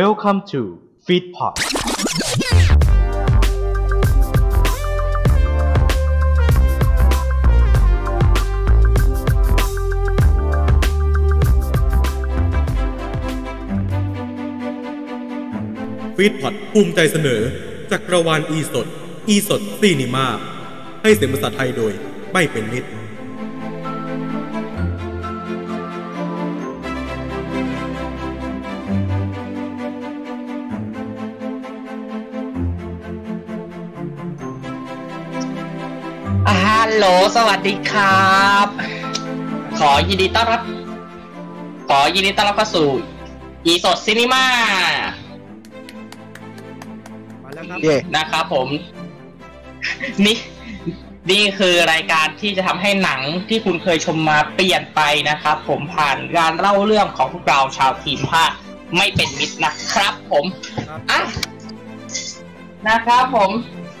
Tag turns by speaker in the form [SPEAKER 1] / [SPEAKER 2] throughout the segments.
[SPEAKER 1] Welcome to Feedpot
[SPEAKER 2] ฟีดพอดภูมิใจเสนอ จักรวาลอีสด อีสดซีนิมา ให้เสียงภาษาไทยโดย ไม่เป็นมิต
[SPEAKER 3] ลโหลสวัสดีครับ ขอยินดีต้อนรับ ขอยินดีต้อนรับเข้าสู่ อีสดซินิมา
[SPEAKER 2] มาแล้วครับ
[SPEAKER 4] เย่
[SPEAKER 3] นะครับผม นี่นี่คือรายการที่จะทำให้หนังที่คุณเคยชมมาเปลี่ยนไปนะครับ ผมผ่านการเล่าเรื่องของพวกเราชาวทีมภาคไม่เป็นมิตรนะครับ ผม
[SPEAKER 2] ครับ
[SPEAKER 3] อะนะครับผม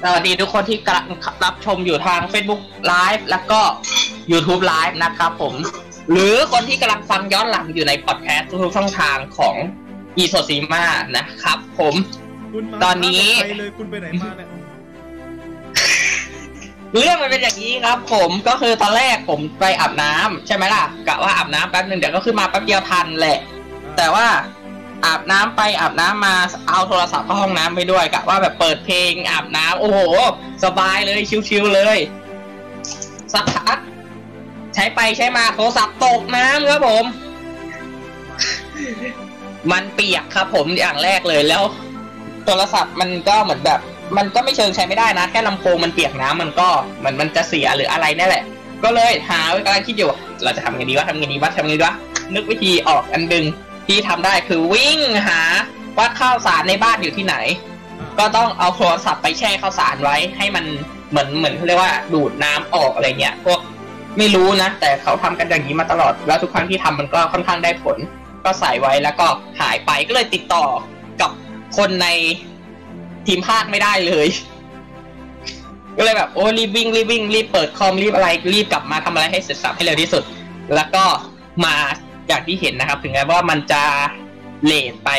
[SPEAKER 3] สวัสดีทุกคนที่กำลังรับชมอยู่ทาง Facebook Live แล้วก็ YouTube Live นะครับผม หรือคนที่กำลังฟังย้อนหลังอยู่ในพอดแคสต์ทุกๆช่องทางของ e s o c i m a นะครับผม
[SPEAKER 2] คุณมา
[SPEAKER 3] ตอนนี้
[SPEAKER 2] ไปเลยคุณไปไหนมาเนี่ย
[SPEAKER 3] เรื่องมันเป็นอย่างนี้ครับ ผมก็คือตอนแรกผมไปอาบน้ำใช่ไหมล่ะกะว่าอาบน้ำแป๊บหนึ่งเดี๋ยวก็ขึ้นมาแป๊บเดียวทันแหละ แต่ว่า อาบน้ำไปอาบน้ำมาเอาโทรศัพท์เข้าห้องน้ำไปด้วยกะว่าแบบเปิดเพลงอาบน้ำโอ้โห สบายเลยชิวๆเลยสักพักใช้ไปใช้มาโทรศัพท์ตกน้ำครับผม มันเปียกครับ ผมอย่างแรกเลยแล้ว โทรศัพท์มันก็เหมือนแบบ มันก็ไม่เชิงใช้ไม่ได้นะ แค่ลำโพงมันเปียกน้ำมันก็เหมือนมันจะเสียหรืออะไรนั่นแหละ ก็เลยหากำลังคิดอยู่ เราจะทำไงดีวะทำไงดีวะทำไงดีวะนึกวิธีออกอันดึง ที่ทำได้คือวิ่งหาว่าข้าวสารในบ้านอยู่ที่ไหน ก็ต้องเอาโทรศัพท์ไปแช่ข้าวสารไว้ให้มันเหมือนเหมือนเขาเรียกว่าดูดน้ำออกอะไรเงี้ยพวกไม่รู้นะ แต่เขาทำกันอย่างนี้มาตลอด แล้วทุกครั้งที่ทำมันก็ค่อนข้างได้ผล ก็ใส่ไว้แล้วก็หายไปก็เลยติดต่อกับคนในทีมภาคไม่ได้เลย ก็เลยแบบโอ้รีบวิ่งรีบวิ่งรีบเปิดคอมรีบอะไรรีบกลับมาทำอะไรให้เสร็จสับให้เร็วที่สุด แล้วก็มา อย่างที่เห็นนะครับ ถึงแม้ว่ามันจะเลทไป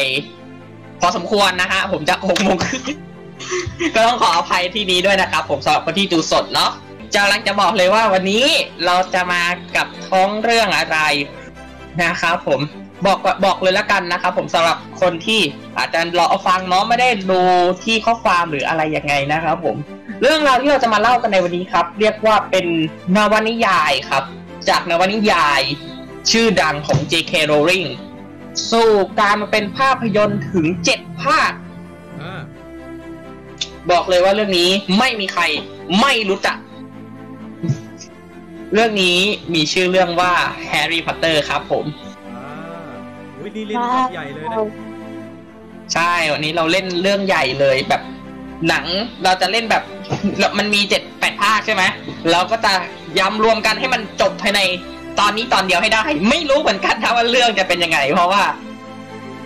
[SPEAKER 3] พอสมควรนะฮะผมจะหกโมงครึ่งก็ต้องขออภัยที่นี้ด้วยนะครับ ผมสำหรับคนที่ดูสดเนาะจะกำลังจะบอกเลยว่าวันนี้เราจะมากับท้องเรื่องอะไรนะครับผมบอกบอกเลยแล้วกันนะครับผมสำหรับคนที่อาจจะรอฟังเนาะไม่ได้ดูที่ข้อความหรืออะไรยังไงนะครับผม เรื่องราวที่เราจะมาเล่ากันในวันนี้ครับ เรียกว่าเป็นนวนิยายครับ จากนวนิยาย ชื่อดังของ J.K. Rowling สู่การมาเป็นภาพยนตร์ถึง7ภาค
[SPEAKER 2] อ่า
[SPEAKER 3] บอกเลยว่าเรื่องนี้ไม่มีใครไม่รู้จัก เรื่องนี้มีชื่อเรื่องว่า Harry Potter ครับผม
[SPEAKER 2] อ่าอุ้ยนี่เล่นภาพใหญ่เลยนะ
[SPEAKER 3] ใช่ วันนี้เราเล่นเรื่องใหญ่เลยแบบ หนังเราจะเล่นแบบ มันมีเจ็ดแปดภาคใช่ไหมเราก็จะย้ำรวมกันให้มันจบภายใน ตอนนี้ตอนเดียวให้ได้ ไม่รู้เหมือนกันนะว่าเรื่องจะเป็นยังไง เพราะว่า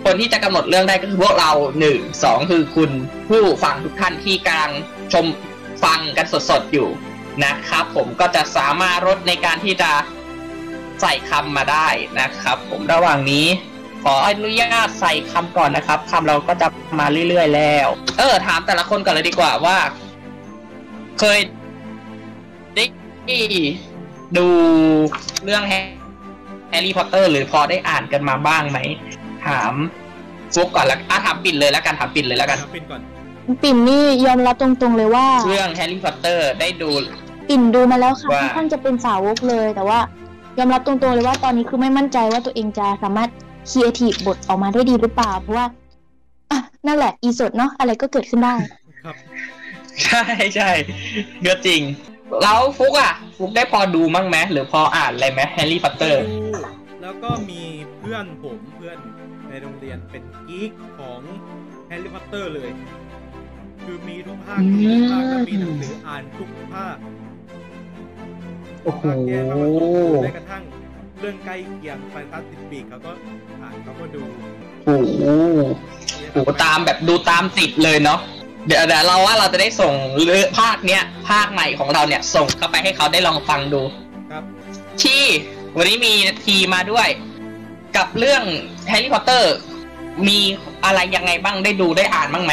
[SPEAKER 3] คนที่จะกำหนดเรื่องได้ก็คือพวกเราหนึ่งสองคือคุณผู้ฟังทุกท่านที่กำลังชมฟังกันสดๆอยู่นะครับ ผมก็จะสามารถลดในการที่จะใส่คำมาได้นะครับ ผมระหว่างนี้ ขออนุญาตใส่คำก่อนนะครับคำเราก็จะมาเรื่อยๆแล้ว เออ ถามแต่ละคนก่อนเลยดีกว่าว่า เคยได้ ดูเรื่องแฮร์รี่พอตเตอร์ หรือพอได้อ่านกันมาบ้างไหม ถามฟุกก่อนละอะถามปิ่นเลยแล้วกันถามปิ่นเลยแล้วกัน
[SPEAKER 2] ถามปิ่นก่อน
[SPEAKER 5] ปิ่นนี่ยอมรับตรงๆเลยว่า
[SPEAKER 3] เรื่องแฮร์รี่พอตเตอร์ได้ดู
[SPEAKER 5] ปิ่นดูมาแล้วค่ะ
[SPEAKER 3] ว่า
[SPEAKER 5] ค่อนข้างจะเป็นสาวกเลย แต่ว่ายอมรับตรงๆเลยว่าตอนนี้คือไม่มั่นใจว่าตัวเองจะสามารถครีเอทีฟบทออกมาได้ดีหรือเปล่า เพราะว่าอะนั่นแหละ อีสดเนาะอะไรก็เกิดขึ้นได้
[SPEAKER 2] ครับ
[SPEAKER 3] ใช่ใช่ก็จริง แล้วฟุกอะ ฟุกได้พอดูมั้งไหมหรือพออ่านอะไรไหมแฮร์รี่พอตเตอร์
[SPEAKER 2] ดูแล้วก็มีเพื่อนผมเพื่อนในโรงเรียนเป็นกิ๊กของแฮร์รี่พอตเตอร์เลย คือมีทุกภาค
[SPEAKER 3] อืม
[SPEAKER 2] มีทุกภาคแล้วมีหนังสืออ่านทุกภาค
[SPEAKER 3] โอ้โห
[SPEAKER 2] ภาคแยกเข้ามาดูแม้กระทั่งเรื่องใกล้เคียงแฟนตาสติกบีเขาก็อ่านเขาก็ดู
[SPEAKER 3] โอ้โหโอ้โหตามแบบดูตามติดเลยเนาะ เดี๋ยวเดี๋ยวเราว่าเราจะได้ส่งเรื่องภาคเนี้ยภาคใหม่ของเราเนี่ยส่งเข้าไปให้เขาได้ลองฟังดู
[SPEAKER 2] ครับ
[SPEAKER 3] ที่วันนี้มีทีมาด้วย กับเรื่องแฮร์รี่พอตเตอร์ มีอะไรยังไงบ้างได้ดูได้อ่านบ้างไหม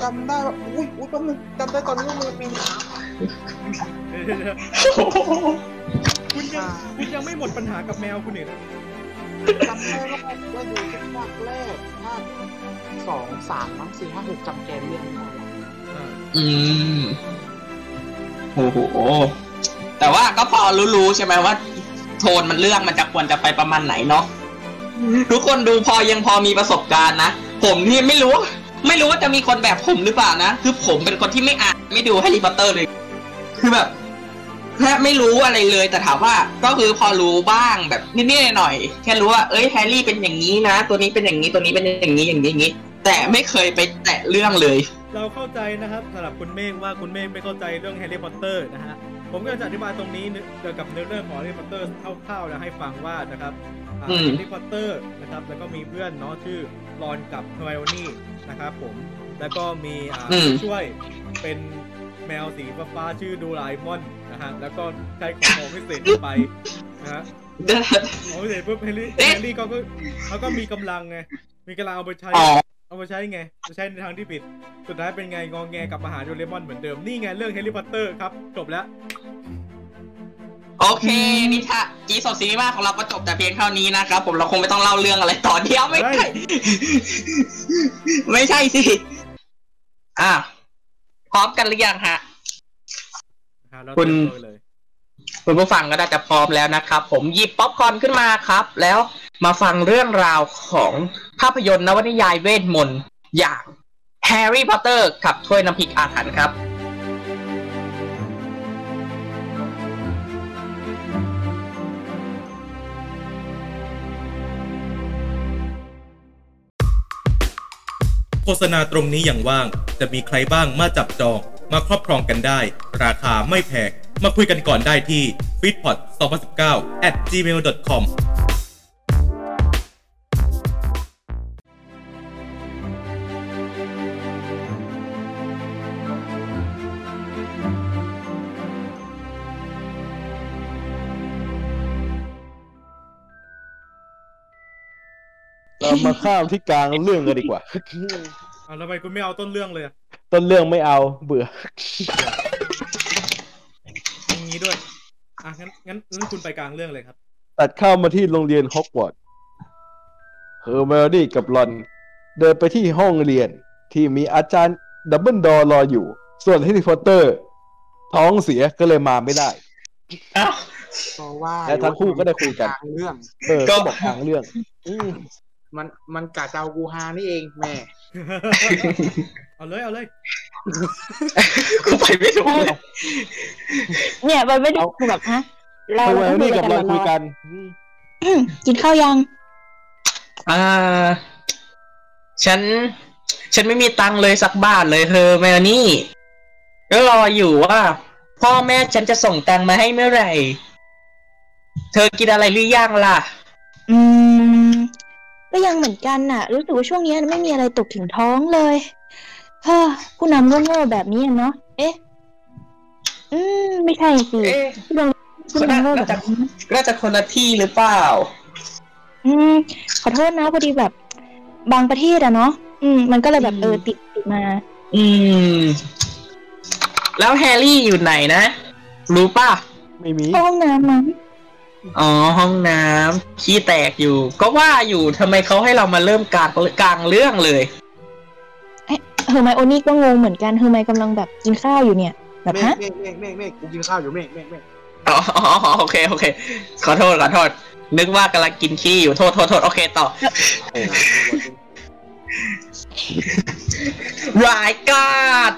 [SPEAKER 4] จำได้ว่าอุ้ยอุ้ยแป๊บนึงจำได้ตอนนี้ว่ามันมีหนา
[SPEAKER 6] เดี๋ยวๆคุณยังคุณยังไม่หมดปัญหากับแมวคุณอีกนะ
[SPEAKER 4] จำได้ว่าว่าดูแค่ภาคแรกภาค สองสามมั้งสี่ห้าหกจำแกนเรื่องไม่ได้
[SPEAKER 6] อ่า
[SPEAKER 3] อืมโอ้โหแต่ว่าก็พอรู้ๆใช่ไหมว่า โทนมันเรื่องมันจะควรจะไปประมาณไหนเนาะทุกคนดูพอยังพอมีประสบการณ์นะ ผมนี่ไม่รู้ ไม่รู้ว่าจะมีคนแบบผมหรือเปล่านะ คือผมเป็นคนที่ไม่อ่านไม่ดูแฮร์รี่พอตเตอร์เลย คือแบบ แทบไม่รู้อะไรเลย แต่ถามว่าก็คือพอรู้บ้างแบบนิดๆหน่อยๆแค่รู้ว่าเอ้ยแฮร์รี่เป็นอย่างนี้นะ ตัวนี้เป็นอย่างนี้ตัวนี้เป็นอย่างนี้อย่างนี้อย่างนี้ แต่ไม่เคยไปแตะเรื่องเลย
[SPEAKER 6] เราเข้าใจนะครับสำหรับคุณเมฆว่าคุณเมฆไม่เข้าใจเรื่องแฮร์รี่พอตเตอร์นะฮะผมก็จะอธิบายตรงนี้เกี่ยวกับเนื้อเรื่องของแฮร์รี่พอตเตอร์คร่าวๆนะให้ฟังว่านะครับอ่า
[SPEAKER 3] อืม
[SPEAKER 6] แฮร์รี่พอตเตอร์นะครับแล้วก็มีเพื่อนเนาะชื่อรอนกับเฮอร์ไมโอนี่นะครับผมแล้วก็มีอ่า
[SPEAKER 3] อืม
[SPEAKER 6] ช่วยเป็นแมวสีฟ้าๆชื่อโดราเอมอน นะฮะแล้วก็ใช้ของของพิเศษไปนะฮะของพิเศษปุ๊บแฮร์รี่
[SPEAKER 3] เอ๊ะ
[SPEAKER 6] แฮร์รี่เขาก็เขาก็มีกำลังไงมีกำลังเอาไปใช้
[SPEAKER 3] อ๋อ
[SPEAKER 6] เอามาใช้ไงจะใช้ในทางที่ผิดสุดท้ายเป็นไงงองแงกลับมาหาโดเรมอนเหมือนเดิมนี่ไงเรื่องแฮร์รี่พอตเตอร์ครับ จบแล้ว
[SPEAKER 3] โอเคนิทานจีสดซีนีมาของเราก็จบแต่เพียงเท่านี้นะครับ ผมเราคงไม่ต้องเล่าเรื่องอะไรต่อเดียวไม่
[SPEAKER 6] เฮ้
[SPEAKER 3] ใช่
[SPEAKER 6] ย
[SPEAKER 3] ไม่ใช่สิ อะพร้อมกันหรือยังฮะ
[SPEAKER 6] หาเรา
[SPEAKER 3] คุณ
[SPEAKER 6] เต็มตัวเลย
[SPEAKER 3] คุณผู้ฟังก็น่าจะพร้อมแล้วนะครับ ผมหยิบป๊อปคอร์นขึ้นมาครับ แล้วมาฟังเรื่องราวของภาพยนตร์นวนิยายเวทมนต์อย่างแฮร์รี่พอตเตอร์กับถ้วยน้ำพริกอาถรรพ์ครับ
[SPEAKER 6] โฆษณาตรงนี้อย่างว่าง จะมีใครบ้างมาจับจอง มาครอบครองกันได้ ราคาไม่แพงมาคุยกันก่อนได้ที่ f e e d p o t 2019 at gmail.com
[SPEAKER 1] เรามาข้ามที่กลางเรื่องกันดีกว่า
[SPEAKER 6] เอาทำไมคุณไม่เอาต้นเรื่องเลยอะ
[SPEAKER 1] ต้นเรื่องไม่เอาเบื่อ
[SPEAKER 6] อย่างนี้ด้วย อะงั้นงั้นงั้นคุณไปกลางเรื่องเลยครับ
[SPEAKER 1] ตัดเข้ามาที่โรงเรียนฮอกวอตส์เฮอร์ไมโอนี่กับรอน เดินไปที่ห้องเรียนที่มีอาจารย์ดัมเบิลดอร์รออยู่ ส่วนแฮร์รี่พอตเตอร์ ท้องเสียก็เลยมาไม่ได้
[SPEAKER 3] อ้าว
[SPEAKER 4] เพราะว่า
[SPEAKER 1] และทั้งคู่ก็ได้คุยกัน
[SPEAKER 4] กลางเรื่อง
[SPEAKER 1] เออ
[SPEAKER 3] ก็
[SPEAKER 1] ก็บอกกลางเรื่อง อืม
[SPEAKER 4] มันมันกะเจ้ากูฮานี่เองแหม่
[SPEAKER 6] เอาเลย เอาเลย
[SPEAKER 3] กูไปไม่ถูกเลย
[SPEAKER 5] เนี่ยมันไม่ได้คือแบบฮะเรา
[SPEAKER 1] เฮอร์เม
[SPEAKER 5] เรา
[SPEAKER 1] ล
[SPEAKER 5] ต้องคุ
[SPEAKER 1] ดี้
[SPEAKER 5] ย
[SPEAKER 1] กับ
[SPEAKER 5] กัน
[SPEAKER 1] รอนคุย
[SPEAKER 5] รอ
[SPEAKER 1] กันอืม
[SPEAKER 5] กินข้าวยัง
[SPEAKER 3] อ่า ฉัน ฉันไม่มีตังค์เลยสักบาทเลยเธอแมวนี่ก็รออยู่ว่า พ่อแม่ฉันจะส่งตังค์มาให้เมื่อไหร่ เธอกินอะไรหรือยังล่ะ
[SPEAKER 5] อืม ก็ยังเหมือนกันน่ะ รู้สึกว่าช่วงนี้ไม่มีอะไรตกถึงท้องเลยเฮ้อผู้นำโง่ๆแบบนี้อะเนาะเอ๊ะ อืม ไม่ใช่สิ
[SPEAKER 3] เอ๊ะ
[SPEAKER 5] ผู้นำผู้นำโง่แบบนี้
[SPEAKER 3] น่าจะคนละที่หรือเปล่า
[SPEAKER 5] อืม ขอโทษนะพอดีแบบ บางประเทศอะเนาะอืม มันก็เลยแบบ
[SPEAKER 3] อืม
[SPEAKER 5] เออติดติดมา
[SPEAKER 3] อืม แล้วแฮร์รี่อยู่ไหนนะ รู้ป่ะ
[SPEAKER 1] ไม่มี
[SPEAKER 5] ห้องน้ำมั้ง
[SPEAKER 3] อ๋อห้องน้ำขี้แตกอยู่ ก็ว่าอยู่ทำไมเขาให้เรามาเริ่มกลางกลางเรื่องเลย
[SPEAKER 5] เฮอร์ไมโอนี่ก็งงเหมือนกันเฮอร์ไมกำลังแบบกินข้าวอยู่เนี่ย แบบ
[SPEAKER 4] เมฆ
[SPEAKER 5] ฮะ
[SPEAKER 4] เมฆเมฆเมฆเมฆกูกินข้าวอยู่เมฆเมฆเมฆ
[SPEAKER 3] อ๋อโอเคโอเค ขอโทษขอโทษ นึกว่ากำลังกินขี้อยู่โทษโทษโทษโอเคต่อร้ายกาด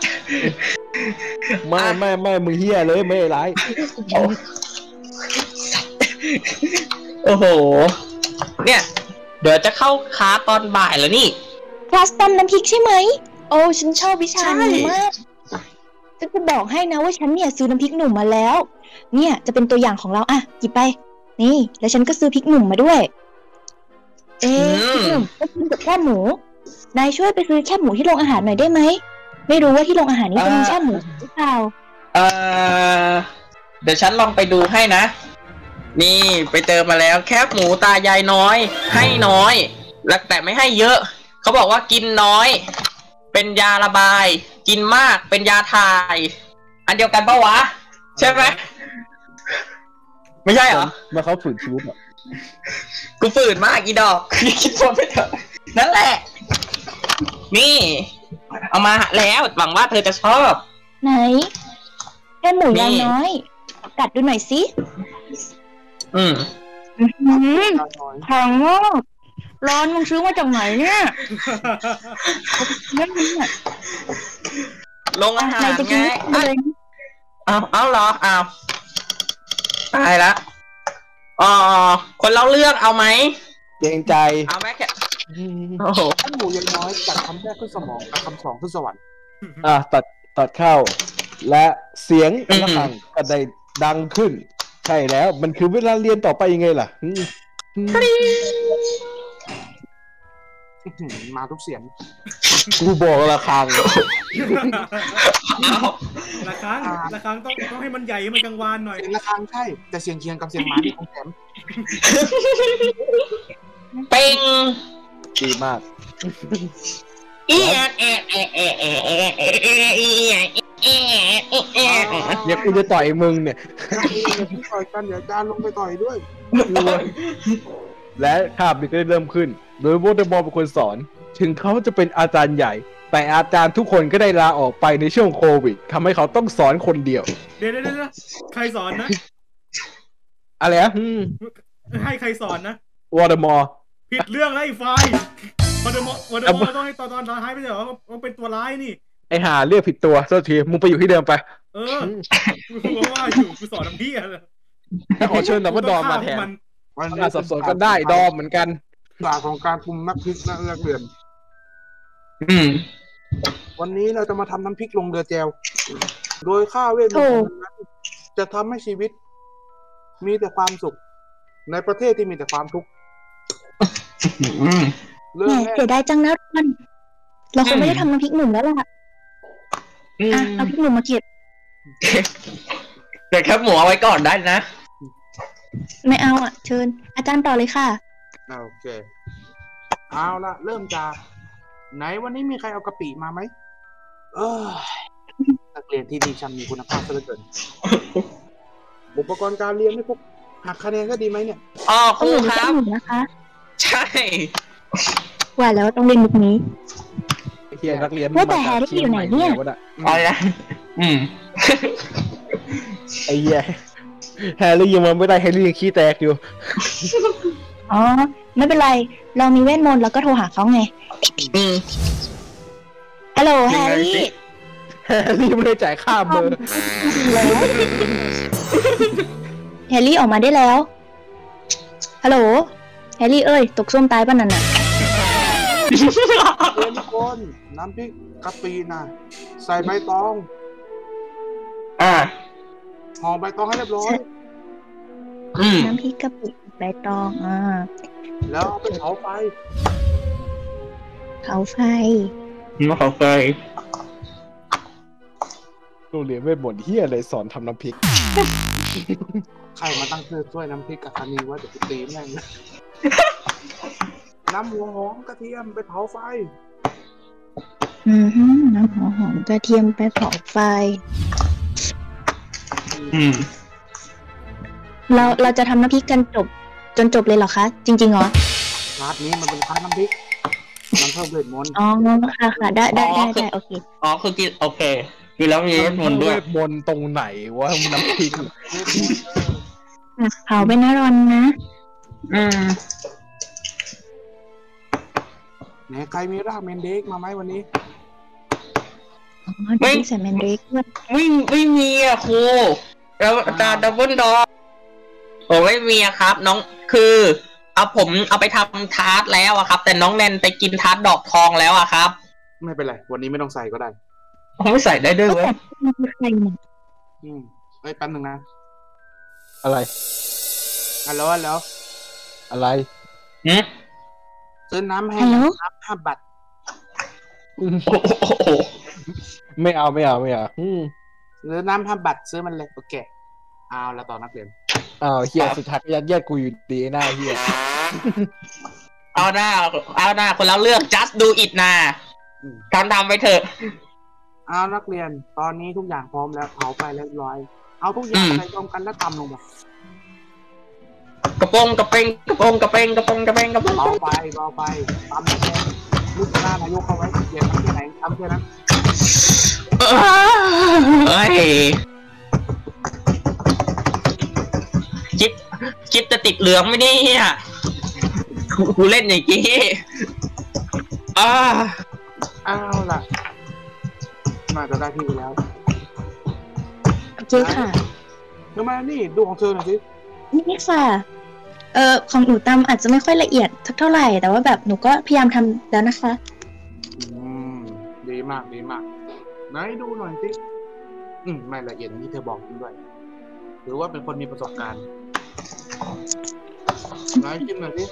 [SPEAKER 1] ไม่ไม่ไม่มึงเฮียเลยไม่ร้าย
[SPEAKER 3] โอ้โห เนี่ย เดี๋ยวจะเข้าคลาสตอนบ่ายแล้วนี่
[SPEAKER 5] คลาสตำน้ำพริกใช่ไหม โอ้ ฉันชอบวิชานี้
[SPEAKER 3] ใช่
[SPEAKER 5] มากฉันจะบอกให้นะว่าฉันเนี่ยซื้อน้ำพริกหนุ่มมาแล้ว เนี่ยจะเป็นตัวอย่างของเราอะหยิบไป นี่ แล้วฉันก็ซื้อพริกหนุ่มมาด้วย เอ๊ะพริกหนุ่มก็กินกับแค่หมู นายช่วยไปซื้อแค่หมูที่โรงอาหารหน่อยได้ไหม ไม่รู้ว่าที่โรงอาหารนี้จะมีแค่หมูหรือเปล่า
[SPEAKER 3] เออเดี๋ยวฉันลองไปดูให้นะ นี่ไปเจอมาแล้ว แคบหมูตายายน้อย ให้น้อยแล้วแต่ไม่ให้เยอะ เขาบอกว่ากินน้อย เป็นยาระบาย กินมากเป็นยาถ่าย อันเดียวกันปะวะ ใช่ไหมไม่ใช่เหรอ
[SPEAKER 1] เมื่อเขาฝืนชีวิตอะ
[SPEAKER 3] กูฝืนมากอีดอกคิดวนไปเถอะนั่นแหละ นี่ เอามาแล้วหวังว่าเธอจะชอบ
[SPEAKER 5] ไหนแค่หมูยาง
[SPEAKER 3] นี่
[SPEAKER 5] น้อย กัดดูหน่อยสิ
[SPEAKER 3] อืม
[SPEAKER 5] อื้อหือ
[SPEAKER 4] น้อย
[SPEAKER 5] แข็งมากร้อนมึงซื้อมาจากไหนเนี่ยไม่รู้เนี่ย
[SPEAKER 3] ลงอาหาร
[SPEAKER 5] ไหนจะกิน
[SPEAKER 3] ไง
[SPEAKER 5] ไม่เลย
[SPEAKER 3] เอาเอาเหรอเอาตายละอ๋อคนเล่าเรื่องเอาไหม
[SPEAKER 1] เกรงใจ
[SPEAKER 3] เอาไหมแค่โอ้โห
[SPEAKER 4] ถ้าหมูยังน้อยจากคำแรกขึ้นสมองกับคำสองขึ้นสวรรค์
[SPEAKER 1] อะตัดตัดเข้า และเสียง
[SPEAKER 3] อืม
[SPEAKER 1] ระฆังก็ได้ดังขึ้น ใช่แล้ว มันคือเวลาเรียนต่อไปยังไงล่ะมา
[SPEAKER 4] ทุกเสียง
[SPEAKER 1] กูบอกละ
[SPEAKER 3] ครัง
[SPEAKER 6] ละครังละครังต้องต้องให้มันใหญ่มันกลางวานหน่อย
[SPEAKER 4] ละครังใช่ แต่เสียงเคียงกับเสียงมาที่ของแถม
[SPEAKER 3] เป่ง
[SPEAKER 1] ดีมาก
[SPEAKER 3] เอียดเอียดเอียดเอียเอียะแอะแอะแอะแอะ
[SPEAKER 1] เดี๋ยวกูจะต่อยมึงเนี่ย
[SPEAKER 4] อย่าเพิ่งต่อยกันเดี๋ยวอาจารย์ลงไปต่อยด้วย
[SPEAKER 1] และคาบนี้ก็ได้เริ่มขึ้น โดยโวลเดอมอร์เป็นคนสอน ถึงเขาจะเป็นอาจารย์ใหญ่ แต่อาจารย์ทุกคนก็ได้ลาออกไปในช่วงโควิดทำให้เขาต้องสอนคนเดียว
[SPEAKER 6] เดี๋ยวเดี๋ยวเดี๋ยวใครสอนนะ
[SPEAKER 1] อะไรอะ
[SPEAKER 6] ให้ใครสอนนะ
[SPEAKER 1] โวลเดอมอร์
[SPEAKER 6] ผิดเรื่องแล้วไอ้ไฟล์โวลเดอมอร์โวลเดอมอร์ต้องให้ตอนตอนท้ายไม่ใช่เหรอว่าเป็นตัวร้ายนี่
[SPEAKER 1] ไอหาเรียกผิดตัวโทษทีมึงไปอยู่ที่เดิมไป
[SPEAKER 6] เออกูว่าอยู่กูสอนน้ำพี่อะ
[SPEAKER 1] ขอเชิญดับเบิลดอมมาแทน
[SPEAKER 4] วัน
[SPEAKER 1] อาสับสนกันได้ดอมเหมือนกัน
[SPEAKER 4] ศาสตร์ของการปรุงน้ำพริกและนักเรียน
[SPEAKER 3] อืม
[SPEAKER 4] วันนี้เราจะมาทำน้ำพริกลงเรือแจว โดยข้าเวทมนต์นั้นจะทำให้ชีวิต มีแต่ความสุข ในประเทศที่มีแต่ความทุกข์
[SPEAKER 3] อืม
[SPEAKER 4] เรื่
[SPEAKER 5] แห
[SPEAKER 4] อง
[SPEAKER 5] ม
[SPEAKER 4] แรก
[SPEAKER 5] เสียดายจังนะมัน เราคงไม่ได้ทำน้ำพริกหนุ่มแล้วล่ะ
[SPEAKER 3] อื
[SPEAKER 5] อะ
[SPEAKER 3] ม
[SPEAKER 5] เอาพริกหนุ่มมาเก็บ
[SPEAKER 3] เดี๋ยวแคบหมูเอาไว้ก่อนได้นะ
[SPEAKER 5] ไม่เอาอะ เชิญ อาจารย์ต่อเลยค่ะ
[SPEAKER 4] อ่าโอเค เอาละเริ่มจาก ไหนวันนี้มีใครเอากะปิมาไหม เออนักเรียนที่ดีช่างมีคุณภาพซะเหลือเกิน อุปกรณ์การเรียนไม่พวกหักคะแนนก็ดีไหมเนี่ย
[SPEAKER 3] อ๋อค
[SPEAKER 5] ต้อง
[SPEAKER 3] รู
[SPEAKER 5] เรียน
[SPEAKER 3] ค
[SPEAKER 5] แค่
[SPEAKER 3] รับ
[SPEAKER 5] หนุ่มนะคะ
[SPEAKER 3] ใช่
[SPEAKER 5] ว่าแล้วต้องเรียนมุกนี้
[SPEAKER 1] ไอ้ เฮียนักเรียน
[SPEAKER 5] ว่าแต่แฮร์รี่อยู่ไหนเนี่ย
[SPEAKER 1] วะะ
[SPEAKER 3] อะไรนะอืม
[SPEAKER 1] ไอ้เหี้ยแฮร์รี่ยังมาไม่ได้แฮร์รี่ยังขี้แตกอยู่
[SPEAKER 5] อ๋อ ไม่เป็นไร เรามีเวทมนต์แล้วก็โทรหาเขาไง
[SPEAKER 3] อืม
[SPEAKER 5] ฮัลโหล
[SPEAKER 3] ยั
[SPEAKER 5] แฮ
[SPEAKER 3] งไง
[SPEAKER 5] ร์รี่
[SPEAKER 3] สิ
[SPEAKER 1] แฮร์รี่ไม่ได้จ่ายค่าเบอร์
[SPEAKER 5] แล้วแฮร์รี่ออกมาได้แล้ว ฮัลโหล แฮร์รี่เอ้ย ตกส้วมตายป่ะนั่นน่ะ
[SPEAKER 4] เรียนทุกคนน้ำพริกกะปินะใส่ใบตอง
[SPEAKER 3] อ่า
[SPEAKER 4] ห่อใบตองให้เรียบร้อย
[SPEAKER 3] อืม
[SPEAKER 5] น้ำพริกกะปิใบตองอ่า
[SPEAKER 4] แล้วเอาไปเผาไฟ
[SPEAKER 5] เผาไฟ
[SPEAKER 3] ไม่เขาเคย
[SPEAKER 1] โรงเรียนเวทมนต์เฮียอะไรสอนทำน้ำพริก
[SPEAKER 4] ใครมาตั้งชื่อถ้วยน้ำพริกกับคานีว่าจะไปตีแม่ง น้ำหัวหอมกระเทียมไปเผาไฟ
[SPEAKER 5] อือหือน้ำหอมหอมกระเทียมไปเผาไฟ
[SPEAKER 3] อืม
[SPEAKER 5] เราเราจะทำน้ำพริกกันจบ จนจบเลยเหรอคะ จริงๆเหรอ
[SPEAKER 4] คลาสนี้มันเป็นคลาสน้ำพริกมันเพิ่มเวทมนต์
[SPEAKER 5] อ๋อค่ะค่ะได้ได้ได้ได้โอเค
[SPEAKER 3] อ๋อคือกินโอเคกินแล้วมีเวทมนต์ด้วย
[SPEAKER 1] เวทมนต์ตรงไหนวะน้ำพริก
[SPEAKER 4] เวทมนต์
[SPEAKER 5] อะเผาไปนะรอนนะ
[SPEAKER 3] อืม
[SPEAKER 4] ไหนใครมีรากแมนเดรกมาไหมวันนี้
[SPEAKER 5] อ๋อเดี๋ยวพี่ใส่แมนเดรกด้วย
[SPEAKER 3] ไม่ไม่มีอะครูแล้วอาจารย์ดัมเบิลดอร์ผมไม่มีอะครับ น้องคือเอาผมเอาไปทำทาร์ตแล้วอะครับ แต่น้องแนนไปกินทาร์ตดอกทองแล้วอะครับ
[SPEAKER 4] ไม่เป็นไร วันนี้ไม่ต้องใส่ก็ได้
[SPEAKER 3] ผมไม่ใส่ได้ด้วย
[SPEAKER 5] ก็
[SPEAKER 3] เว้ย
[SPEAKER 5] แต่มันคือใครเนี่ย
[SPEAKER 4] อืมเอ้ยแป๊บหนึ่งนะ
[SPEAKER 1] อะไร
[SPEAKER 4] ฮัลโหลฮัลโหล
[SPEAKER 1] อะไร
[SPEAKER 3] หืม
[SPEAKER 4] ซื้อน้ำให้
[SPEAKER 5] ฮัลโหล
[SPEAKER 4] น้ำห้าบัตร
[SPEAKER 1] อืม
[SPEAKER 3] โอ้โห
[SPEAKER 1] ไม่เอาไม่เอาไม่เอาอืม
[SPEAKER 4] ซื้อน้ำห้าบัตรซื้อมันเลยโอเคเอาแล้วต่อนักเรียน
[SPEAKER 1] อ้าวเฮียสุดท้ายก็ยัดเยียดกูอยู่ดีไอ้หน้าเฮีย
[SPEAKER 3] เอาหน้าเอาหน้าคนละเรื่อง just do it นะ
[SPEAKER 4] อืม
[SPEAKER 3] ทำทำไปเถอะ
[SPEAKER 4] เอานักเรียน ตอนนี้ทุกอย่างพร้อมแล้วเผาไฟเรียบร้อย เอาทุกอย่าง
[SPEAKER 3] อืม
[SPEAKER 4] ใส่รวมกันแล้วตำลงไป
[SPEAKER 3] กระโปรงกระเปงกระโปรงกระเปงกระโปรงกระเปงกระโปรง
[SPEAKER 4] เบาไปเบาไปตำแรงๆลูกหน้านายกเข้าไว้เกียรทำที่ไหนทำที่นั้น
[SPEAKER 3] เฮ้ยจิ๊บจิ๊บจะติดเหลืองไหมเนี่ยกูกูเล่นอย่างนี้อ่า
[SPEAKER 4] เอาล่ะน่าจะได้ที่แล้ว
[SPEAKER 5] โอเคค่ะ
[SPEAKER 4] ทำไมนี่ดูของเธอหน่อยสิ
[SPEAKER 5] นี่ค่ะ เอ่อของหนูตำอาจจะไม่ค่อยละเอียดสักเท่าไหร่ แต่ว่าแบบหนูก็พยายามทำแล้วนะคะ
[SPEAKER 4] อืมดีมากดีมากไหนดูหน่อยสิอืมไม่ละเอียดอย่างที่เธอบอกจริงด้วยหรือว่าเป็นคนมีประสบการณ์ไหนชิมหน่อยสิ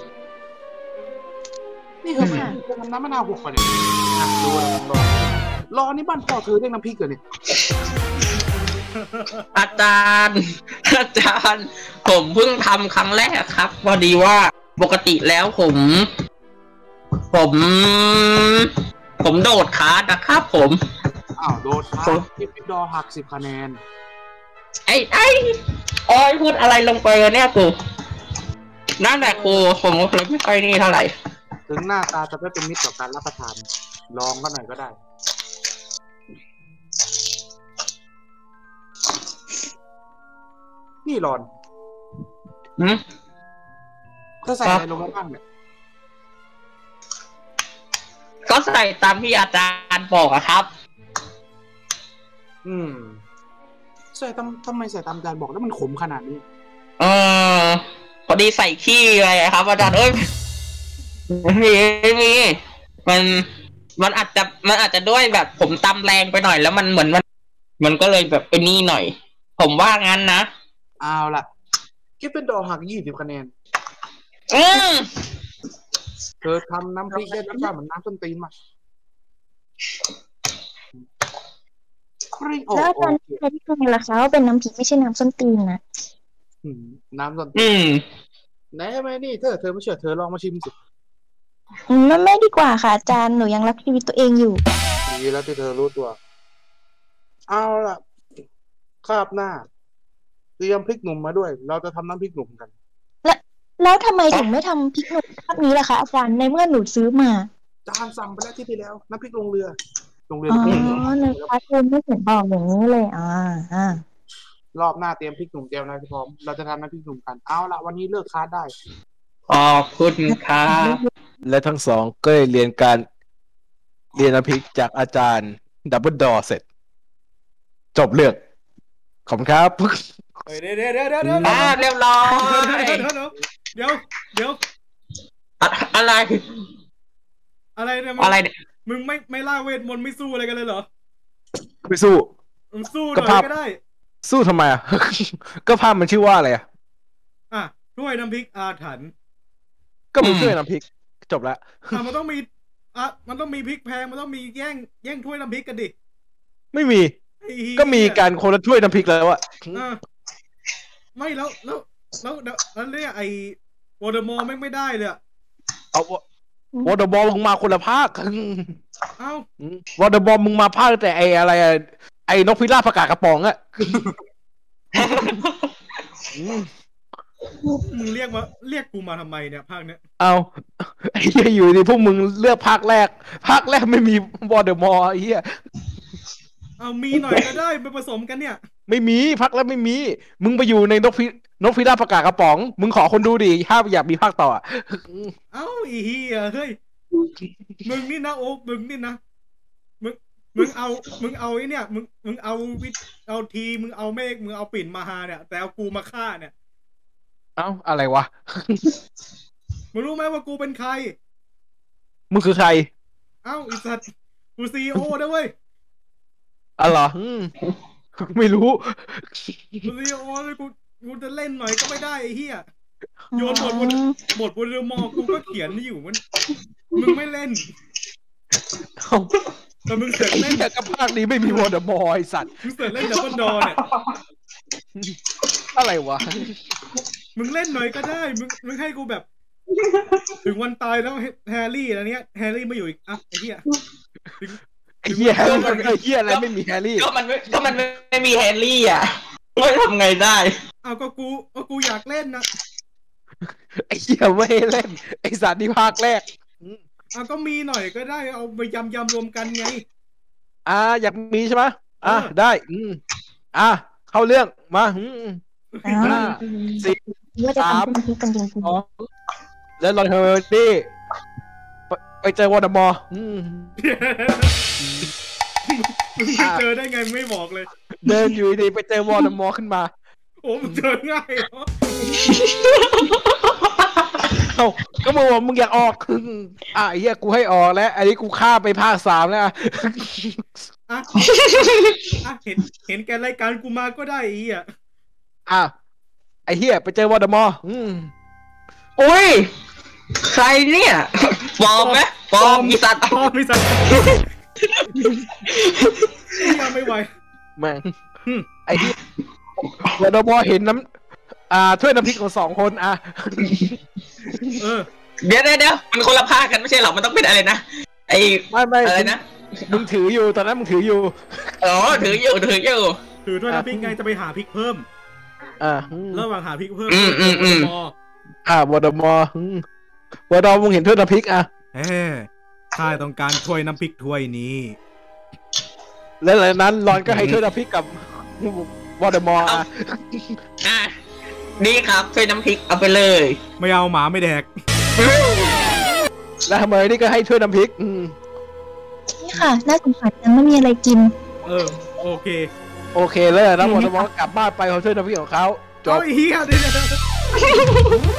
[SPEAKER 4] นี่เธอไม่เธอทำน้ำมะนาวหกป่ะเนี่ยอะดูแล้วลองรอรอนี่บ้านพ่อเธอเรียกน้ำพริกเหรอเนี่ย
[SPEAKER 3] อาจารย์ อาจารย์ ผมเพิ่งทำครั้งแรกครับพอดีว่าปกติแล้วผม ผม ผมโดดคาร์ดนะครับผม
[SPEAKER 4] อ้าวโดนท้า
[SPEAKER 3] โอ้
[SPEAKER 4] กิฟฟิดอร์หักสิบคะแนน
[SPEAKER 3] ไอ้ไอ้โอ้ยพูดอะไรลงไปวะเนี่ยกูนั่นแหละครูผมก็เลยไม่ค่อยนี่เท่าไหร่
[SPEAKER 4] ถึงหน้าตาจะไม่เป็นมิตรต่อการรับประทาน ลองก็หน่อยก็ได้ นี่รอน
[SPEAKER 3] หืม
[SPEAKER 4] เธอใส่อะไรลงไปบ้างเนี่ย
[SPEAKER 3] ก็ใส่ตามที่อาจารย์บอกอะครับ
[SPEAKER 4] อืม ใส่ตามทำไมใส่ตามอาจารย์บอกแล้วมันขมขนาดนี้
[SPEAKER 3] เออพอดีใส่ขี้ไปอะครับอาจารย์เอ้ยไม่มีไม่มีมันมันอาจจะมันอาจจะด้วยแบบ ผมตำแรงไปหน่อยแล้วมันเหมือนมัน มันก็เลยแบบเป็นนี่หน่อย ผมว่างั้นนะ
[SPEAKER 4] เอาล่ะกิฟฟินดอร์หักยี่สิบคะแนน
[SPEAKER 3] อืม
[SPEAKER 4] เธอทำน้ำพริกได้รสชาติเหมือนน้ำส้นตีนมากคริโอ
[SPEAKER 5] แล้วอา
[SPEAKER 4] โอ
[SPEAKER 5] จารย์
[SPEAKER 4] เค
[SPEAKER 5] ใช้ที่ไงล่ะคะว่าเป็นน้ำพริกไม่ใช่น้ำส้นตีนนะ
[SPEAKER 4] อืมน้ำส้นตีน
[SPEAKER 3] อืม
[SPEAKER 4] ไหนไหมนี่เธอเธอไม่เชื่อเธอลองมาชิมสิ
[SPEAKER 5] อืมไม่ไม่ดีกว่าค่ะอาจารย์หนูยังรักชีวิตตัวเองอยู่
[SPEAKER 4] ดีแล้วที่เธอรู้ตัว เอาล่ะคาบหน้า เตรียมพริกหนุ่มมาด้วย เราจะทำน้ำพริกหนุ่มกัน
[SPEAKER 5] แล้วทำไมถึงไม่ทำพริกหนุ่มภาพนี้ล่ะคะอาจารย์ในเมื่อหนูซื้อมา
[SPEAKER 4] จานสั่งไปแล้วที่ที่แล้วน้ำพริกลงเรือลงเรือ
[SPEAKER 5] อ๋อ
[SPEAKER 4] ไปกิน
[SPEAKER 5] ในคาร์ทูนไม่เห็นบอกอย่างนี้เลยอ่าอ่าร
[SPEAKER 4] อบหน้าเตรียมพริกหนุ่มเตรียมอะไรพร้อมเราจะทำน้ำพริกหนุ่มกันเอาละวันนี้เลิกคาดได้
[SPEAKER 3] ขอบคุณครับ
[SPEAKER 1] และทั้งสองก็ได้เรียนการเรียนน้ำพริกจากอาจารย์ดับเบิลดอเสร็จ จบเรื่องขอบคุณครับ
[SPEAKER 6] เฮ้ยเดี๋ยวเดี๋ยวเดี๋ยวเดี๋ยวเดี๋ยว
[SPEAKER 3] อ่าเรียบร้อย
[SPEAKER 6] เดี๋ยวเดี๋ยวเดี๋ยว
[SPEAKER 3] อะอะไร
[SPEAKER 6] อะไรเนี่ยมึง
[SPEAKER 3] อะไรเนี่ย
[SPEAKER 6] มึงไม่ไม่ล่าเวทมนต์ไม่สู้อะไรกันเลยเหรอ
[SPEAKER 1] ไม่สู้
[SPEAKER 6] มึงสู้ห
[SPEAKER 1] ก็
[SPEAKER 6] น่อ
[SPEAKER 1] ภาพ
[SPEAKER 6] ยก็ได้
[SPEAKER 1] สู้ทำไมอะ ก็ภาพมันชื่อว่าอะไรอะ
[SPEAKER 6] อะถ้วยน้ำพริกอาถรรพ์
[SPEAKER 1] ก็มันช่วยน้ำพริก จบละ
[SPEAKER 6] อะมันต้องมีอะมันต้องมีพริกแพงมันต้องมีแย่งแย่งถ้วยน้ำพริกกันดิ
[SPEAKER 1] ไม่มี
[SPEAKER 6] ไอ้เหี้ย
[SPEAKER 1] ก็มีการคนละถ้วยน้ำพริกแล้วอะ
[SPEAKER 6] อะ ไม่แล้วแล้วแล้วแล้วแล้วเนี่ยไอ้วอเดอร์มอร์ไม่งไม่ได้เลยอะ
[SPEAKER 1] เอาวอเตอร์บอลมึงมาคนละภาค
[SPEAKER 6] เอ้า
[SPEAKER 1] วอเตอร์บอลมึงมาภาคแต่ไออะไรอะไอนกพิราบประกาศกระป๋องอะอืม
[SPEAKER 6] มึงเรียกมาเรียกกูมาทำไมเนี่ยภาคเนี้ย
[SPEAKER 1] เอาไอ้เหี้ยอยู่ดีพวกมึงเลือกภาคแรก ภาคแรกไม่มีวอเตอร์มอไอ้เหี้ย
[SPEAKER 6] เอามีหน่อยก็ได้ไปผสมกันเนี่ย
[SPEAKER 1] ไม่มีภาคแรกไม่มี มึงไปอยู่ในนกพินกพิราบประกาศกระป๋อง มึงขอคนดูดิถ้าอยากมีภาคต่ออะ
[SPEAKER 6] เอ้าอีเฮียเฮ้ยมึงนี่นะโอ๊คมึงนี่นะมึงมึงเอา มึงเอาไอ้เนี่ย มึงมึงเอาวิทเอาทีมึงเอาเมฆมึงเอาปิ่นมาหาเนี่ย แต่เอากูมาฆ่าเนี่ย
[SPEAKER 1] เอ้าอะไรวะ
[SPEAKER 6] มึงรู้ไหมว่ากูเป็นใคร
[SPEAKER 1] มึงคือใคร
[SPEAKER 6] เอ้าไอีสัตว์กูซีโอนะเว้ย
[SPEAKER 1] อ๋อเหรออืม ไม่รู้
[SPEAKER 6] กูซีโอเลยกูกูจะเล่นหน่อยก็ไม่ได้ไอ้เหี้ยโยนบทบนบทบนเรือมอกูก็เขียนอยู่มันมึงไม่เล่นแต่มึงเสือก
[SPEAKER 1] ไอ้
[SPEAKER 6] เล่น
[SPEAKER 1] เหี้ยกับภาคนี้ไม่มีโวลเดอมอร์ไอสัตว์
[SPEAKER 6] มึงเสือกเล่นดัมเบิลดอร์เนี่ย
[SPEAKER 1] อะไรวะ
[SPEAKER 6] มึงเล่นหน่อยก็ได้ มึงมึงให้กูแบบ ถึงวันตายแล้วแฮร์รี่แล้วเนี้ยแฮร์รี่ไม่อยู่อีกอะไอ้เหี้ย
[SPEAKER 1] ไอ้เหี้ยไอ้เหี้ยอะไรไม่มีแฮร์รี่
[SPEAKER 3] ก็มันไม่ก็มันไม่มีแฮร์รี่อะไม่ทำไงได้
[SPEAKER 6] เอาก็กูก็กูอยากเล่นนะ
[SPEAKER 1] ไอ้เหี้ยไม่ให้เล่น ไอ้สัตว์นี่ภาคแรก
[SPEAKER 6] เอาก็มีหน่อยก็ได้ เอาไปยำยำรวมกันไง
[SPEAKER 1] อ่า อยากมีใช่ไหมอ่า
[SPEAKER 6] เออ
[SPEAKER 1] ได้ อืมอ่าเข้าเรื่องมาอืม
[SPEAKER 5] อ๋อ
[SPEAKER 1] ห้าสี่
[SPEAKER 5] ว่าจะทำเป็นพิกกันจริง
[SPEAKER 1] สองแล้วลอนเฮอร์ดี้ ไปไปเจอวอร์ดมอร์อืม
[SPEAKER 6] มึงไม่เจอได้ไงไม่บอกเลย
[SPEAKER 1] เดินอยู่ดีๆไปเจอวอร์ดมอร์ขึ้นมา
[SPEAKER 6] โอ้มึงเจอง่ายเหรอ
[SPEAKER 1] เอ้าก็มึงบอกมึงอยากออกอะไอ้เหี้ยกูให้ออกแล้ว อันนี้กูข้ามไปภาคสามแล้วอะ
[SPEAKER 6] อะอะเห็นเห็นแกรายการกูมาก็ได้อีอะ
[SPEAKER 1] อะไอ้เหี้ยไปเจอวอร์ดมอร์อืม
[SPEAKER 3] อุ้ย ใครเนี่ยปลอมไหมปลอมอีสัตว์
[SPEAKER 6] พอไม่สั่นยังไม่ไหว
[SPEAKER 1] แม่ง
[SPEAKER 6] อืม
[SPEAKER 1] ไอ้เหี้ยวอร์ดมอร์เห็นน้ำอ่าถ้วยน้ำพริกของสองคนอะ
[SPEAKER 6] เออ
[SPEAKER 3] เดี๋ยวเดี๋ยวเดี๋ยวมันคนละภาคกันไม่ใช่หรอมันต้องเป็นอะไรนะไอ
[SPEAKER 1] ไม่ไม่
[SPEAKER 3] อะไรนะ
[SPEAKER 1] มึงถืออยู่ตอนนั้นมึงถืออยู่
[SPEAKER 3] อ๋อถืออยู่ถืออยู่
[SPEAKER 6] ถือถ้วยน้ำพริกไงจะไปหาพริกเพิ่ม
[SPEAKER 1] อ่าอืม
[SPEAKER 6] ระหว่างหาพริกเพิ่ม
[SPEAKER 3] อืมอืมอืม
[SPEAKER 6] พอ
[SPEAKER 1] อ่าวอร์ดมอร์อืม วอร์ดมอร์มึงเห็นถ้วยน้ำพริกอะ
[SPEAKER 6] เฮ้ข้าต้องการถ้วยน้ำพริกถ้วยนี้
[SPEAKER 1] แล้วหลังจากนั้นรอนก็ให้ถ้วยน้ำพริกกับโวลเดอมอร์อะ
[SPEAKER 3] อะนี่ครับถ้วยน้ำพริกเอาไปเลย
[SPEAKER 6] ไม่เอาหมาไม่แดก
[SPEAKER 1] แล้วเฮอร์ไมโอนี่ก็ให้ถ้วยน้ำพริกอืม
[SPEAKER 5] ๆนี่ค่ะ น่าสงสารจังไม่มีอะไรกิน
[SPEAKER 6] เออ โอเค
[SPEAKER 1] โอเคแล้วนะโวลเดอมอร์ก็กลับบ้านไปเอาถ้วยน้ำพริกของเขาจ
[SPEAKER 6] เอา
[SPEAKER 1] บ
[SPEAKER 6] ไอ้เหี้ยเดี๋ยวเดี๋ยวเดี๋ย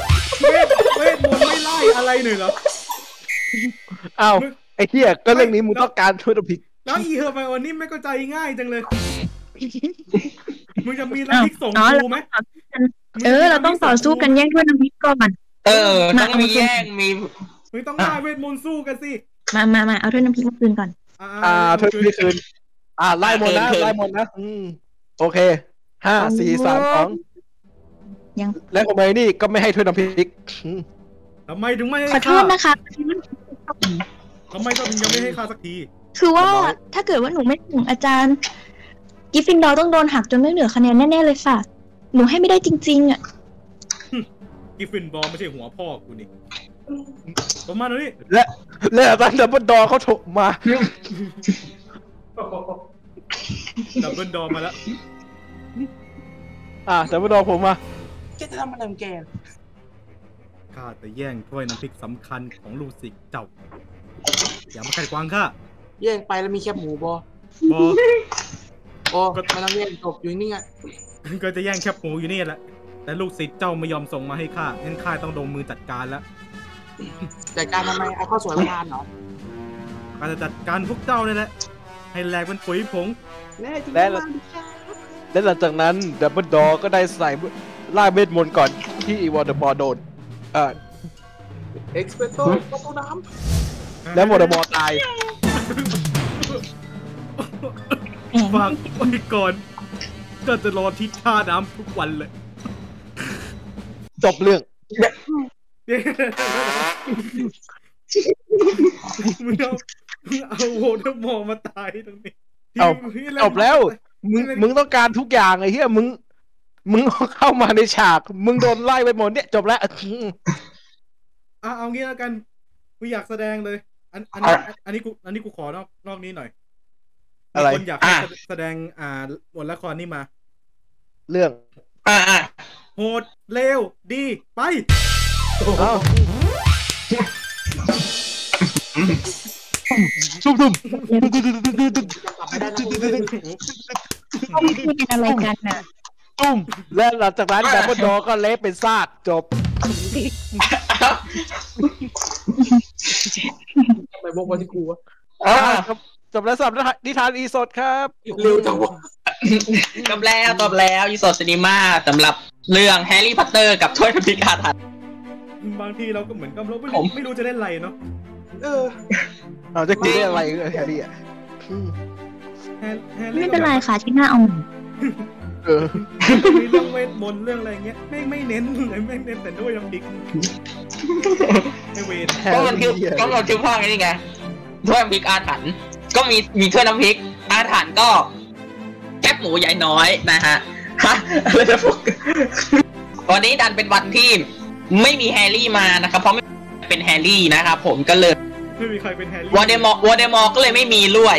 [SPEAKER 6] ว เวทเวทมนต์ไม่ไล่อะไรหน่อยเหรอ
[SPEAKER 1] อ้าวไอ้เหี้ยก็เรื่องนี้มึง
[SPEAKER 6] แล้ว
[SPEAKER 1] ต้องการถ้วยน้ำพริก
[SPEAKER 6] แล้วอีเฮอร์ไบโอนี่ไม่เข้าใจง่ายจังเลย มึงจะมีน้ำพริกส่ง
[SPEAKER 5] อ๋อ
[SPEAKER 6] กูไหม
[SPEAKER 5] เออ เราต้องต่อสู้กันแย่งถ้วยน้ำพริกก่อน
[SPEAKER 3] เออ ต้องมีแย่งมี
[SPEAKER 6] มึงต้องได้เวทมนต์สู้กันสิ
[SPEAKER 5] มามามาเอาถ้วยน้ำพริกมาคืนก่อน
[SPEAKER 1] อ่าถ้วยน้ำพริกคืน อ่าไล่หมดนะ
[SPEAKER 3] คืน
[SPEAKER 1] ไล่หมดนะ อืม โอเค ห้าสี่สามสอง
[SPEAKER 5] ยัง
[SPEAKER 1] และทำไมนี่ก็ไม่ให้ถ้วยน้ำพริกอืม
[SPEAKER 6] ทำไมถึงไม่
[SPEAKER 5] ข
[SPEAKER 6] ให้
[SPEAKER 5] อโท
[SPEAKER 6] ข้า
[SPEAKER 5] ษนะคะ
[SPEAKER 6] ทำไมก็ถึงยังไม่ให้ข้าสักที
[SPEAKER 5] คือว่าถ้าเกิดว่าหนูไม่ถึงอาจารย์ กิฟฟินดอร์ต้องโดนหักจนไม่เหลือคะแนนแน่ๆเลยค่ะ หนูให้ไม่ได้จริง ๆ อะ
[SPEAKER 6] กิฟฟินบอลไม่ใช่หัวพ่อกูนี่ประมาณนี้
[SPEAKER 1] และและอาจารย์ดับเบิลดอร์เขาโทรมา
[SPEAKER 6] ดัมเบิลดอร์มาแล้ว
[SPEAKER 1] อ่าดัมเบิลดอร์ผมมา
[SPEAKER 4] แกจะทำอะไรของแก
[SPEAKER 6] ข้าจะแย่งถ้วยน้ำพริกสำคัญของลูกศิษย์เจ้า อย่ามาขัดขวางข้า
[SPEAKER 4] แย่งไปแล้วมีแคบหมูบอบ
[SPEAKER 6] อ
[SPEAKER 4] โอ้ไม่ต้องแย่งจบอยู่นิ่งๆอะ
[SPEAKER 6] ก็จะแย่งแคบหมูอยู่นี่แหละ แต่ลูกศิษย์เจ้าไม่ยอมส่งมาให้ข้างั้นข้าต้องลงมือจัดการแล้ว
[SPEAKER 4] แต่การทำไมเอาข้าวสวยมาทานเหรอ
[SPEAKER 6] ข้าจะจัดการพวกเจ้านี่แหละ ให้แหลกเป็นปุ๋ยผง
[SPEAKER 4] แน่จริง
[SPEAKER 1] และ
[SPEAKER 4] มาก
[SPEAKER 1] และหลังจากนั้นดับเบิลดอร์ก็ได้ใส่ ล่าเวทมนต์ก่อนที่วอร์ดมอร์โดนอ่า
[SPEAKER 4] เอ็กซ์เพรสโซ่ประตูน้
[SPEAKER 1] แล้ววอร์ดมอร์ตาย
[SPEAKER 5] แหม
[SPEAKER 6] ฝากไว้ก่อนก็จะรอทิศท่าน้ำทุกวันเลย
[SPEAKER 1] จบเรื่อง
[SPEAKER 6] มึงเอามึงเอาโวลเดอมอร์มาตายตรงนี้
[SPEAKER 1] เอาจบแล้ว มึงมึงต้องการทุกอย่างไอ้เหี้ยมึง มึงเข้ามาในฉาก มึงโดนไล่ไปหมดเนี่ยจบแล้ว
[SPEAKER 6] อะเอางี้แล้วกันกูอยากแสดงเลย อันอันนี้อันนี้กูอันนี้กูขอนอกนอกนี้หน่อย
[SPEAKER 1] อะไร
[SPEAKER 6] มีคนอยากให้แสดงอ่าบทละครนี่มา
[SPEAKER 1] เรื่องำ
[SPEAKER 3] อ่าอ่า
[SPEAKER 6] โหดเลวดีไป
[SPEAKER 1] เอ้าตุ้มตุ้มำ
[SPEAKER 4] กลับไม่ได้นะ
[SPEAKER 5] เขาไม่คุยกันอะไรกันน่ะ
[SPEAKER 1] ตุ้มและหลังจากนั้นดับเบิลดอร์ก็เละเป็นซากจบ
[SPEAKER 4] ทำไมบอกว่าที่กูวะ
[SPEAKER 3] อ่า
[SPEAKER 1] ครับจบแล้วสำหรับนิทานอีสดครับ
[SPEAKER 4] เร็วจังวะ
[SPEAKER 3] จบแล้วจบแล้วอีสด Cinema สำหรับเรื่องแฮร์รี่พอตเตอร์กับถ้วยน้ำพริกอาถรรพ์
[SPEAKER 6] บางทีเราก็เหมือนกับเราไม่
[SPEAKER 3] ผ
[SPEAKER 6] รู้
[SPEAKER 3] ม
[SPEAKER 6] ไม่รู้จะเล่นอะไรเนาะ
[SPEAKER 4] เออ
[SPEAKER 1] เอาจะคุยได้อะไรเออแฮร์รี่อะอืม
[SPEAKER 6] แฮร์แฮร์รี่
[SPEAKER 5] ไม่เป็นไรค่ะที่หน้าเอาใหม่
[SPEAKER 1] เออ
[SPEAKER 6] มีเรื่องเวทมนต์เรื่องอะไรเงี้ยไม่ไม่เน้นเลยไม่เน้นแต่ด้วยน้ำพริกไอเวน
[SPEAKER 3] ก็มันคือก็มันคือพ่อไงนี่ไงถ้วยน้ำพริกอาถรรพ์ก็มีมีถ้วยน้ำพริกอาถรรพ์ก็แคบหมูใหญ่น้อยนะฮะฮะอะไรจะพูดวันนี้ดันเป็นวันที่ไม่มีแฮร์รี่มานะครับ เพราะไม่เป็นแฮร์รี่นะครับผมก็เลย
[SPEAKER 6] ไม่มีใครเป็นแฮร์รี่
[SPEAKER 3] วอเดมอร์วอเดมอร์ก็เลยไม่มีด้วย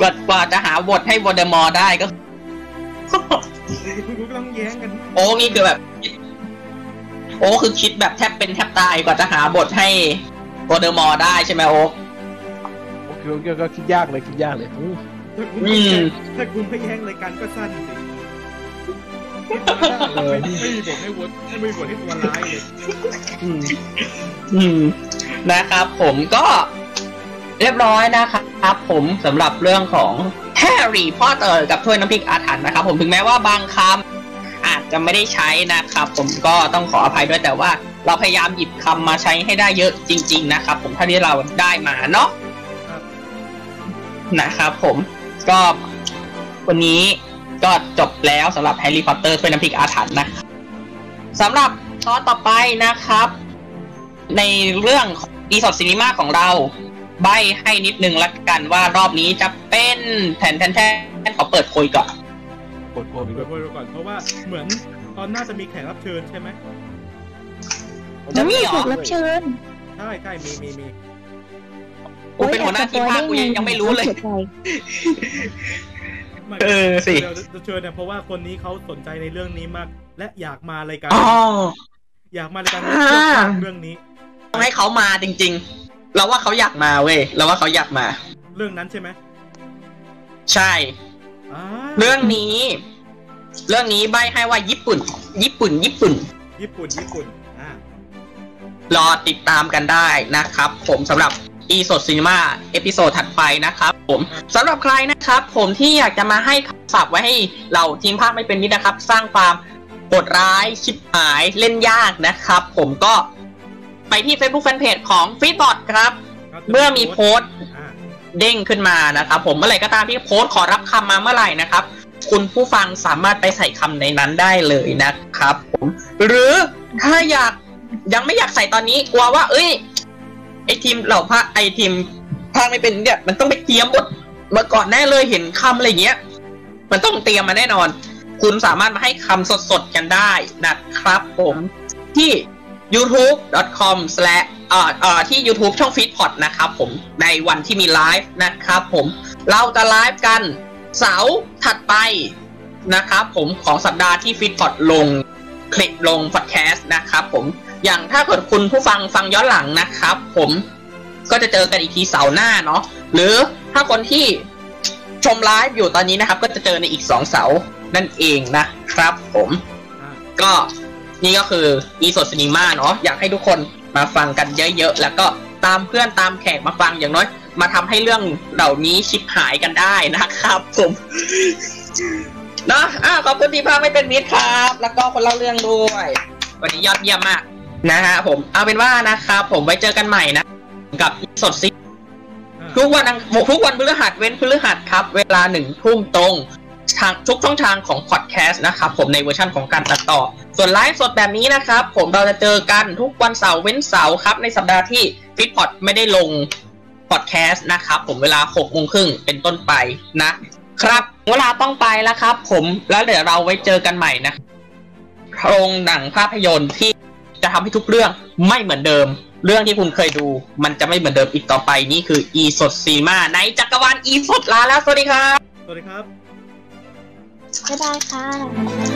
[SPEAKER 3] กว่ากว่าจะหาบทให้วอเดมอร์ได้ก็
[SPEAKER 6] กูกำลังแย้งกัน
[SPEAKER 3] โอ้นี่คือแบบ โอ้คือคิดแบบแทบเป็นแทบตายกว่าจะหาบทให้วอเดมอร์ได้ใช่ไหมโอ๊ค
[SPEAKER 1] โอเคโอเคก็คิดยากเลยคิดยากเลยอู้
[SPEAKER 6] ถ้ากู
[SPEAKER 3] อืม
[SPEAKER 6] ถ้ากูไม่แย้งรายการก็สั้นสิ
[SPEAKER 1] เลย
[SPEAKER 6] ไม่มีบทให้วดไม่มีบทให้ตัวร้ายเลย
[SPEAKER 1] อืม
[SPEAKER 3] อืมนะครับผมก็ เรียบร้อยนะครับผมสำหรับเรื่องของแฮร์รี่พอตเตอร์กับถ้วยน้ำพริกอาถรรพ์นะครับ ผมถึงแม้ว่าบางคำอาจจะไม่ได้ใช้นะครับ ผมก็ต้องขออภัยด้วยแต่ว่า เราพยายามหยิบคำมาใช้ให้ได้เยอะจริง ๆ นะครับ ผมเท่าที่เราได้มาเนาะนะครับผมก็วันนี้ก็จบแล้วสำหรับแฮร์รี่พอตเตอร์ถ้วยน้ำพริกอาถรรพ์นะสำหรับตอนต่อไปนะครับ ในเรื่องอีสด Cinema ของเรา ใบให้นิดนึงละกันว่ารอบนี้จะเป็นแทนแทนแทนขอเปิดคุยก่อน
[SPEAKER 1] กดโกน
[SPEAKER 6] เดี๋ยวก่อน เพราะว่าเหมือนตอนหน้าจะมีแขกรับเชิญใช่ไหม
[SPEAKER 3] จะมีเหรอ
[SPEAKER 5] แขกรับเชิญ
[SPEAKER 6] ใช่ใช่มีมีมี
[SPEAKER 3] กูเป็นหัวหน้าทีมภาคกูยังยังไม่รู้เลย
[SPEAKER 5] สีใจ
[SPEAKER 6] ไม่
[SPEAKER 3] เออสิ
[SPEAKER 6] เดี๋ยวจะเชิญเนี่ยเพราะว่าคนนี้เขาสนใจในเรื่องนี้มาก และอยากมารายการ
[SPEAKER 3] อ๋อ
[SPEAKER 6] อยากมารายการ
[SPEAKER 3] อ่า
[SPEAKER 6] เรื่องนี้
[SPEAKER 3] ต้องให้เขามาจริง ๆ เราว่าเขาอยากมาเว้ยเราว่าเขาอยากมา
[SPEAKER 6] เรื่องนั้นใช่ไหม
[SPEAKER 3] ใช่
[SPEAKER 6] อ่า
[SPEAKER 3] เรื่องนี้ เรื่องนี้ใบ้ให้ว่าญี่ปุ่น ญี่ปุ่น ญี่ปุ่น
[SPEAKER 6] ญี่ปุ่น ญี่ปุ่นอ่าร
[SPEAKER 3] อติดตามกันได้นะครับ ผมสำหรับ e s o d Cinema เอพิโซดถัดไปนะครับ ผมสำหรับใครนะครับ ผมที่อยากจะมาให้คำศัพท์ไว้ให้เราทีมภาคไม่เป็นมิตรนะครับ สร้างความโหดร้ายชิบหายเล่นยากนะครับ ผมก็ ไปที่ Facebook Fanpage ของ f e e d b o t ครับ
[SPEAKER 6] ครับ
[SPEAKER 3] เมื่อมีโพสต์
[SPEAKER 6] อ่า
[SPEAKER 3] เด้งขึ้นมานะครับ ผมเมื่อไหร่ก็ตามที่โพสต์ขอรับคำมาเมื่อไหร่นะครับ คุณผู้ฟังสามารถไปใส่คำในนั้นได้เลยนะครับ ผมหรือถ้าอยากยังไม่อยากใส่ตอนนี้กลัวว่า เอ้ยไอทีมเหล่าพระไอทีมภาคไม่เป็นเนี่ยมันต้องไปเตรียมบทมาก่อนแน่เลยเห็นคำอะไรอย่างเงี้ย มันต้องเตรียมมาแน่นอน คุณสามารถมาให้คำสดๆกันได้นะครับ ผมที่ youtube.com เอ่อเอ่อที่ YouTube ช่อง Feedpot นะครับผมในวันที่มีไลฟ์นะครับผมเราจะไลฟ์กันเสาร์ถัดไปนะครับผมของสัปดาห์ที่ Feedpot ลงคลิปลงพอดแคสต์นะครับผมอย่างถ้าเกิดคุณผู้ฟังฟังย้อนหลังนะครับผมก็จะเจอกันอีกทีเสาร์หน้าเนาะหรือถ้าคนที่ชมไลฟ์อยู่ตอนนี้นะครับ ก็จะเจอในอีกสองเสาร์นั่นเองนะครับผม
[SPEAKER 6] อ่า
[SPEAKER 3] ก็ นี่ก็คืออีสดซีนีมาเนาะอยากให้ทุกคนมาฟังกันเยอะๆ แล้วก็ตามเพื่อนตามแขกมาฟังอย่างน้อย มาทำให้เรื่องเหล่านี้ชิบหายกันได้นะครับผมเนาะอะขอบคุณที่พาไม่เป็นมิตรครับ แล้วก็คนเล่าเรื่องด้วย วันนี้ยอดเยี่ยมมากนะฮะผมเอาเป็นว่านะครับผมไว้เจอกันใหม่นะ กับอีสดซี
[SPEAKER 6] อ่า
[SPEAKER 3] ทุกวันอังทุกวันพฤหัสเว้นพฤหัสครับ เวลาหนึ่งทุ่มตรงทางทุกช่องทางของพอดแคสต์นะครับผมในเวอร์ชันของการตัดต่อ ส่วนไลฟ์สดแบบนี้นะครับ ผมเราจะเจอกันทุกวันเสาร์เว้นเสาร์ครับ ในสัปดาห์ที่ฟิตพอดไม่ได้ลงพอดแคสต์นะครับ ผมเวลา6 โมงครึ่งเป็นต้นไปนะครับ เวลาต้องไปแล้วครับ ผมแล้วเดี๋ยวเราไว้เจอกันใหม่นะโรงหนังภาพยนตร์ที่จะทำให้ทุกเรื่องไม่เหมือนเดิม เรื่องที่คุณเคยดู มันจะไม่เหมือนเดิมอีกต่อไปนี่คือ e สดซีมาในจักรวาล e สดลาแล้วสวัสดีครับ
[SPEAKER 6] สวัสดีครับ
[SPEAKER 5] บ๊ายบายค่ะ